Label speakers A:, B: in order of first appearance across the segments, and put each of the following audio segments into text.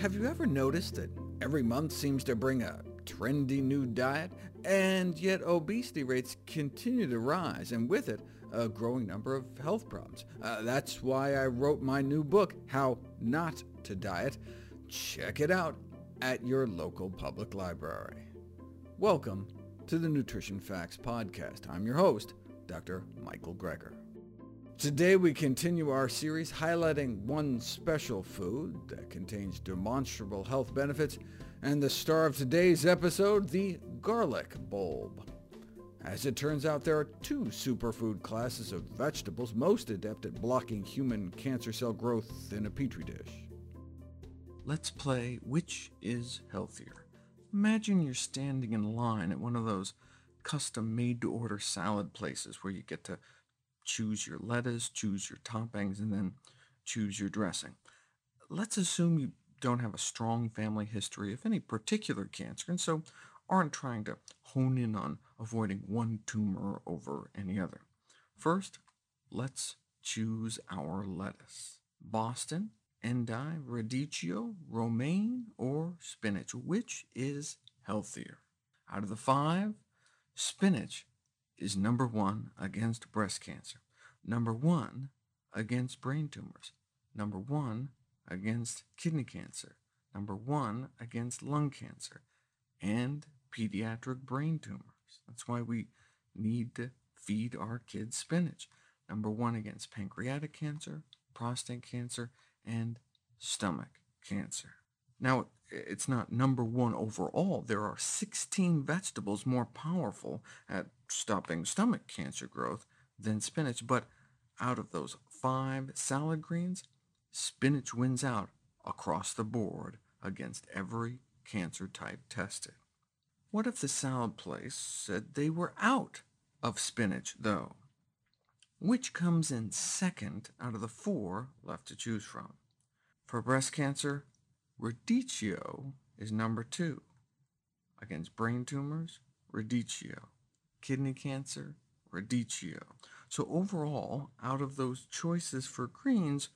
A: Have you ever noticed that every month seems to bring a trendy new diet, and yet obesity rates continue to rise, and with it, a growing number of health problems. Uh, that's why I wrote my new book, How Not to Diet. Check it out at your local public library. Welcome to the Nutrition Facts Podcast. I'm your host, Dr. Michael Greger. Today we continue our series highlighting one special food that contains demonstrable health benefits, and the star of today's episode, the garlic bulb. As it turns out, there are two superfood classes of vegetables most adept at blocking human cancer cell growth in a petri dish. Let's play Which is Healthier. Imagine you're standing in line at one of those custom made-to-order salad places where you get to choose your lettuce, choose your toppings, and then choose your dressing. Let's assume you don't have a strong family history of any particular cancer, and so aren't trying to hone in on avoiding one tumor over any other. First, let's choose our lettuce. Boston, endive, radicchio, romaine, or spinach. Which is healthier? Out of the five, spinach is number one against breast cancer, number one against brain tumors, number one against kidney cancer, number one against lung cancer, and pediatric brain tumors. That's why we need to feed our kids spinach. Number one against pancreatic cancer, prostate cancer, and stomach cancer. Now, it's not number one overall. There are 16 vegetables more powerful at stopping stomach cancer growth than spinach, but out of those five salad greens, spinach wins out across the board against every cancer type tested. What if the salad place said they were out of spinach, though? Which comes in second out of the four left to choose from? For breast cancer, radicchio is number two. Against brain tumors, radicchio kidney cancer, radicchio. So overall, out of those choices for greens,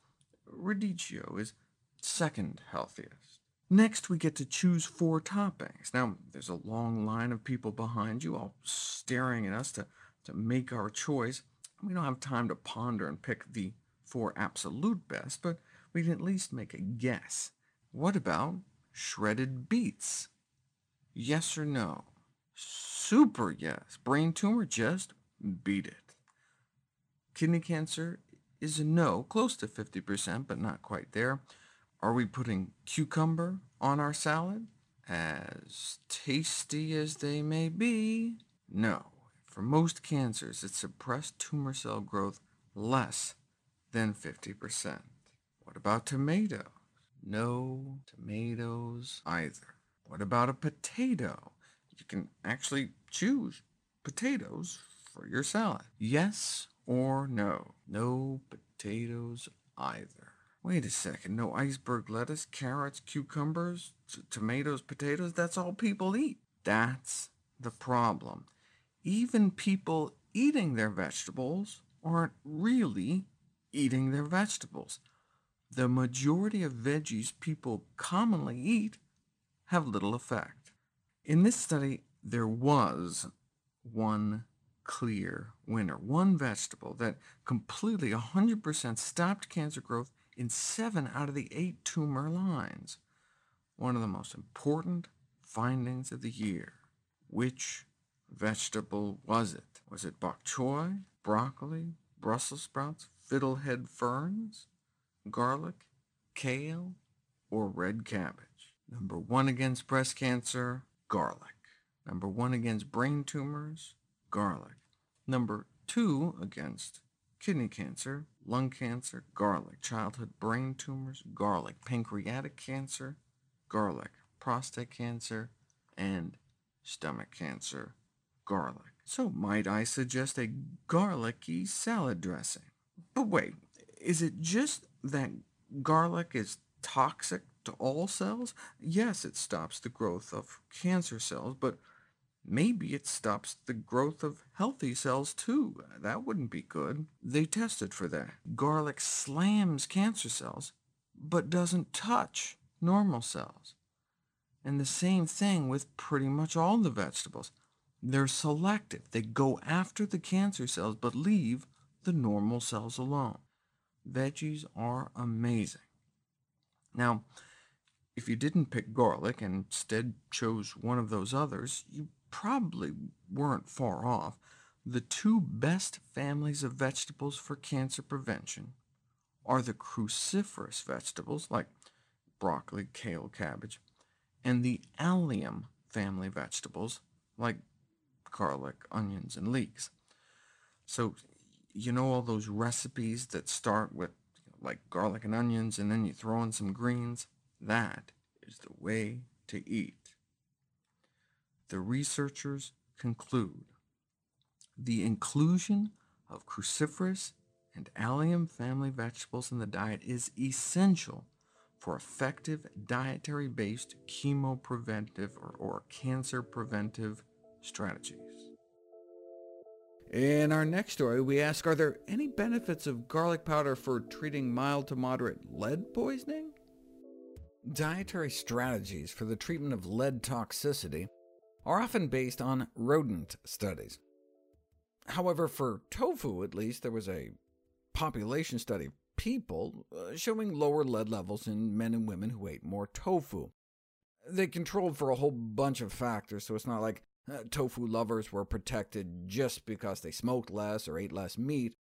A: radicchio is second healthiest. Next, we get to choose four toppings. Now, there's a long line of people behind you, all staring at us to, to make our choice. We don't have time to ponder and pick the four absolute best, but we can at least make a guess. What about shredded beets? Yes or no? Super yes. Brain tumor, just beat it. Kidney cancer is a no, close to 50%, but not quite there. Are we putting cucumber on our salad? As tasty as they may be, no. For most cancers, it suppressed tumor cell growth less than 50%. What about tomatoes? No tomatoes either. What about a potato? you can actually choose potatoes for your salad. Yes or no? No potatoes either. Wait a second, no iceberg lettuce, carrots, cucumbers, tomatoes, potatoes, that's all people eat. That's the problem. Even people eating their vegetables aren't really eating their vegetables. The majority of veggies people commonly eat have little effect. In this study, there was one clear winner, one vegetable that completely 100% stopped cancer growth in seven out of the eight tumor lines. One of the most important findings of the year. Which vegetable was it? Was it bok choy, broccoli, Brussels sprouts, fiddlehead ferns, garlic, kale, or red cabbage? Number one against breast cancer, garlic. Number one against brain tumors, garlic. Number two against kidney cancer, lung cancer, garlic. Childhood brain tumors, garlic. Pancreatic cancer, garlic. Prostate cancer, and stomach cancer, garlic. So might I suggest a garlicky salad dressing? But wait, is it just that garlic is toxic to all cells? Yes, it stops the growth of cancer cells, but maybe it stops the growth of healthy cells too. That wouldn't be good. They tested for that. Garlic slams cancer cells, but doesn't touch
B: normal cells. And the same thing with pretty much all the vegetables. They're selective. They go after the cancer cells, but leave the normal cells alone. Veggies are amazing. Now, if you didn't pick garlic and instead chose one of those others, you probably weren't far off. The two best families of vegetables for cancer prevention are the cruciferous vegetables, like broccoli, kale, cabbage, and the allium family vegetables, like garlic, onions, and leeks. So you know all those recipes that start with like garlic and onions, and then you throw in some greens? That is the way to eat. The researchers conclude the inclusion of cruciferous and allium family vegetables in the diet is essential for effective dietary-based chemopreventive or, or cancer-preventive strategies.
A: In our next story, we ask, are there any benefits of garlic powder for treating mild to moderate lead poisoning? Dietary strategies for the treatment of lead toxicity are often based on rodent studies. However, for tofu at least, there was a population study of people uh, showing lower lead levels in men and women who ate more tofu. They controlled for a whole bunch of factors, so it's not like uh, tofu lovers were protected just because they smoked less or ate less meat,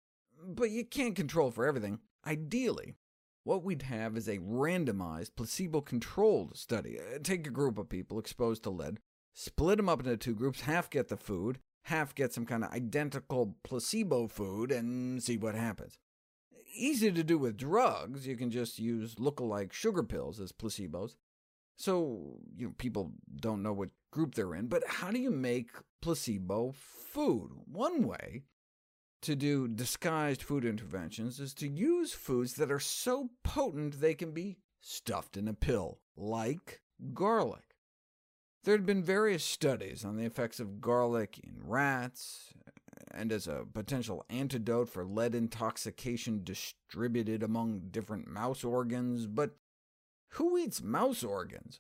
A: but you can't control for everything. Ideally, what we'd have is a randomized, placebo-controlled study. Uh, take a group of people exposed to lead, split them up into two groups, half get the food, half get some kind of identical placebo food, and see what happens. Easy to do with drugs, you can just use look-alike sugar pills as placebos. So you know, people don't know what group they're in, but how do you make placebo food? One way to do disguised food interventions is to use foods that are so potent they can be stuffed in a pill, like garlic. There had been various studies on the effects of garlic in rats, and as a potential antidote for lead intoxication distributed among different mouse organs, but who eats mouse organs?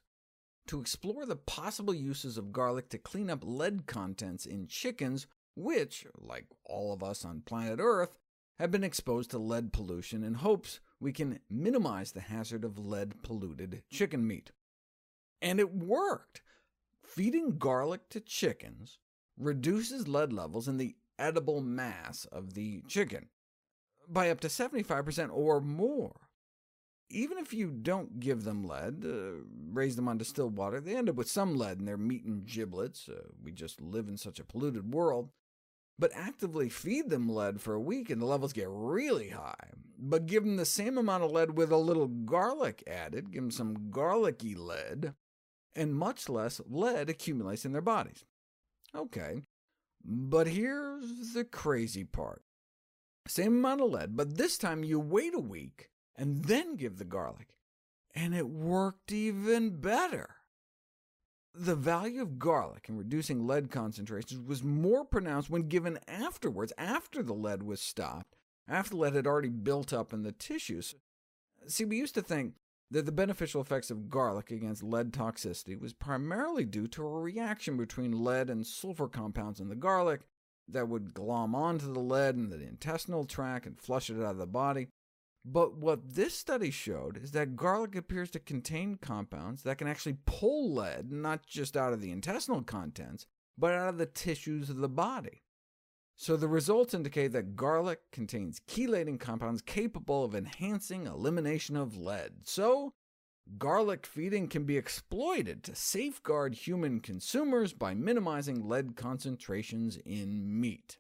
A: To explore the possible uses of garlic to clean up lead contents in chickens, which, like all of us on planet Earth, have been exposed to lead pollution in hopes we can minimize the hazard of lead-polluted chicken meat. And it worked! Feeding garlic to chickens reduces lead levels in the edible mass of the chicken by up to 75% or more even if you don't give them lead, uh, raise them on distilled water, they end up with some lead in their meat and giblets. Uh, we just live in such a polluted world. But actively feed them lead for a week and the levels get really high. But give them the same amount of lead with a little garlic added, give them some garlicky lead, and much less lead accumulates in their bodies. OK, but here's the crazy part. Same amount of lead, but this time you wait a week, and then give the garlic, and it worked even better. The value of garlic in reducing lead concentrations was more pronounced when given afterwards, after the lead was stopped, after lead had already built up in the tissues. See, we used to think that the beneficial effects of garlic against lead toxicity was primarily due to a reaction between lead and sulfur compounds in the garlic that would glom onto the lead in the intestinal tract and flush it out of the body. But what this study showed is that garlic appears to contain compounds that can actually pull lead not just out of the intestinal contents, but out of the tissues of the body. So the results indicate that garlic contains chelating compounds capable of enhancing elimination of lead. So garlic feeding can be exploited to safeguard human consumers by minimizing lead concentrations in meat.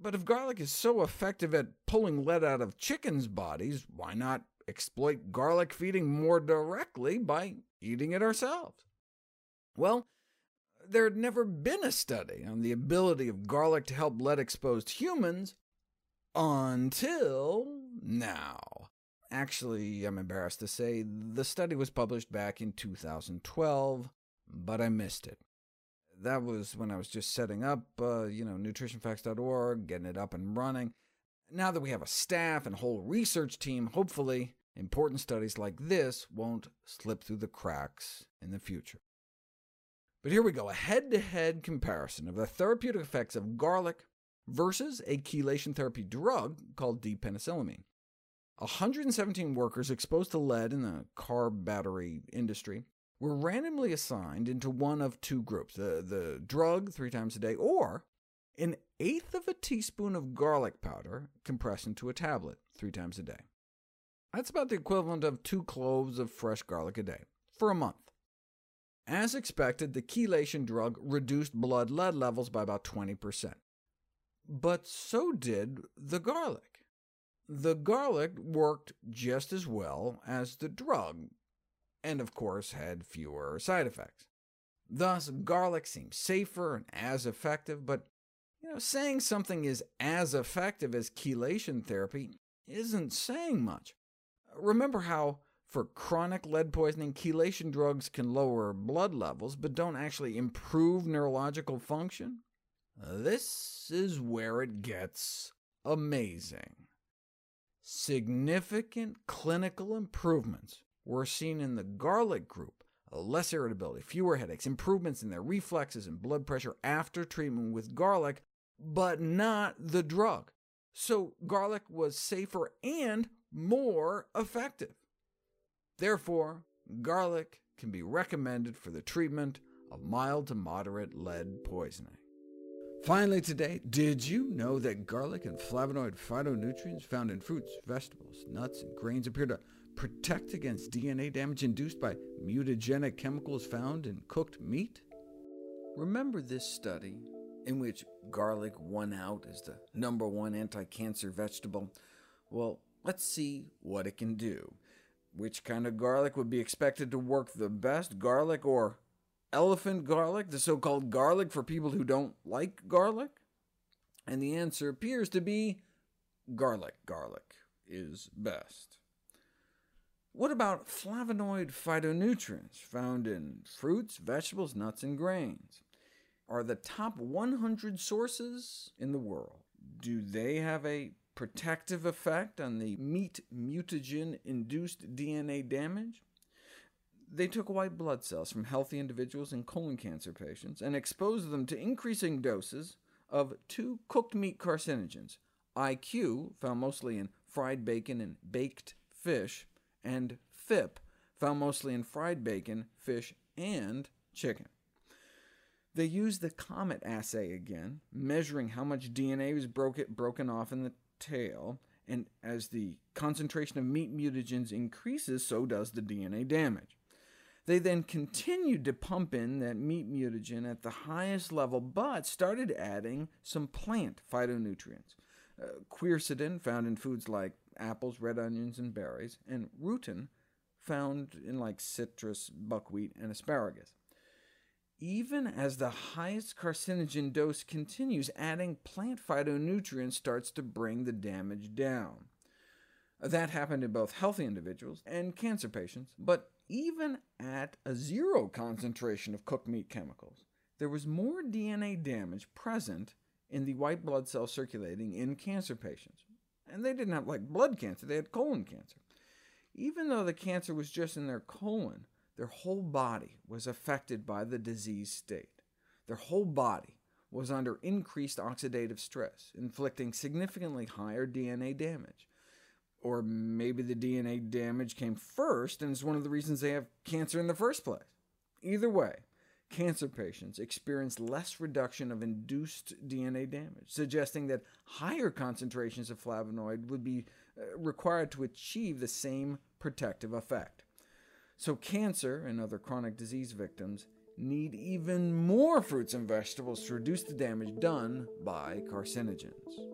A: But if garlic is so effective at pulling lead out of chickens' bodies, why not exploit garlic feeding more directly by eating it ourselves? Well, there had never been a study on the ability of garlic to help lead-exposed humans until now. Actually, I'm embarrassed to say, the study was published back in 2012, but I missed it that was when I was just setting up, uh, you know, nutritionfacts.org, getting it up and running. Now that we have a staff and whole research team, hopefully important studies like this won't slip through the cracks in the future. But here we go, a head-to-head -head comparison of the therapeutic effects of garlic versus a chelation therapy drug called D-penicillamine. 117 workers exposed to lead in the car battery industry were randomly assigned into one of two groups, the, the drug three times a day, or an eighth of a teaspoon of garlic powder compressed into a tablet three times a day. That's about the equivalent of two cloves of fresh garlic a day, for a month. As expected, the chelation drug reduced blood lead levels by about 20%. But so did the garlic. The garlic worked just as well as the drug, and of course had fewer side effects. Thus, garlic seems safer and as effective, but you know, saying something is as effective as chelation therapy isn't saying much. Remember how, for chronic lead poisoning, chelation drugs can lower blood levels, but don't actually improve neurological function? This is where it gets amazing. Significant clinical improvements were seen in the garlic group, less irritability, fewer headaches, improvements in their reflexes and blood pressure after treatment with garlic, but not the drug. So garlic was safer and more effective. Therefore, garlic can be recommended for the treatment of mild to moderate lead poisoning. Finally today, did you know that garlic and flavonoid phytonutrients found in fruits, vegetables, nuts, and grains appear to protect against DNA damage induced by mutagenic chemicals found in cooked meat? Remember this study in which garlic won out as the number one anti-cancer vegetable? Well, let's see what it can do. Which kind of garlic would be expected to work the best, garlic or elephant garlic, the so-called garlic for people who don't like garlic? And the answer appears to be garlic garlic is best. What about flavonoid phytonutrients found in fruits, vegetables, nuts, and grains? Are the top 100 sources in the world. Do they have a protective effect on the meat mutagen-induced DNA damage? They took white blood cells from healthy individuals and colon cancer patients and exposed them to increasing doses of two cooked meat carcinogens, IQ, found mostly in fried bacon and baked fish, and PhIP, found mostly in fried bacon, fish, and chicken. They used the COMET assay again, measuring how much DNA was broke broken off in the tail, and as the concentration of meat mutagens increases, so does the DNA damage. They then continued to pump in that meat mutagen at the highest level, but started adding some plant phytonutrients. Uh, quercetin, found in foods like apples, red onions, and berries, and rutin, found in like citrus, buckwheat, and asparagus. Even as the highest carcinogen dose continues, adding plant phytonutrients starts to bring the damage down. That happened in both healthy individuals and cancer patients, but even at a zero concentration of cooked meat chemicals, there was more DNA damage present in the white blood cells circulating in cancer patients. And they didn't have like blood cancer, they had colon cancer. Even though the cancer was just in their colon, their whole body was affected by the disease state. Their whole body was under increased oxidative stress, inflicting significantly higher DNA damage. Or maybe the DNA damage came first and is one of the reasons they have cancer in the first place. Either way, cancer patients experience less reduction of induced DNA damage, suggesting that higher concentrations of flavonoid would be uh, required to achieve the same protective effect. So cancer and other chronic disease victims need even more fruits and vegetables to reduce the damage done by carcinogens.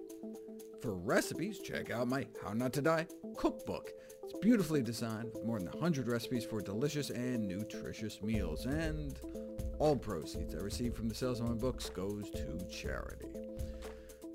A: For recipes, check out my How Not to Die cookbook. It's beautifully designed with more than 100 recipes for delicious and nutritious meals. And all proceeds I receive from the sales of my books goes to charity.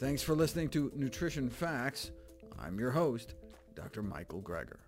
A: Thanks for listening to Nutrition Facts. I'm your host, Dr. Michael Greger.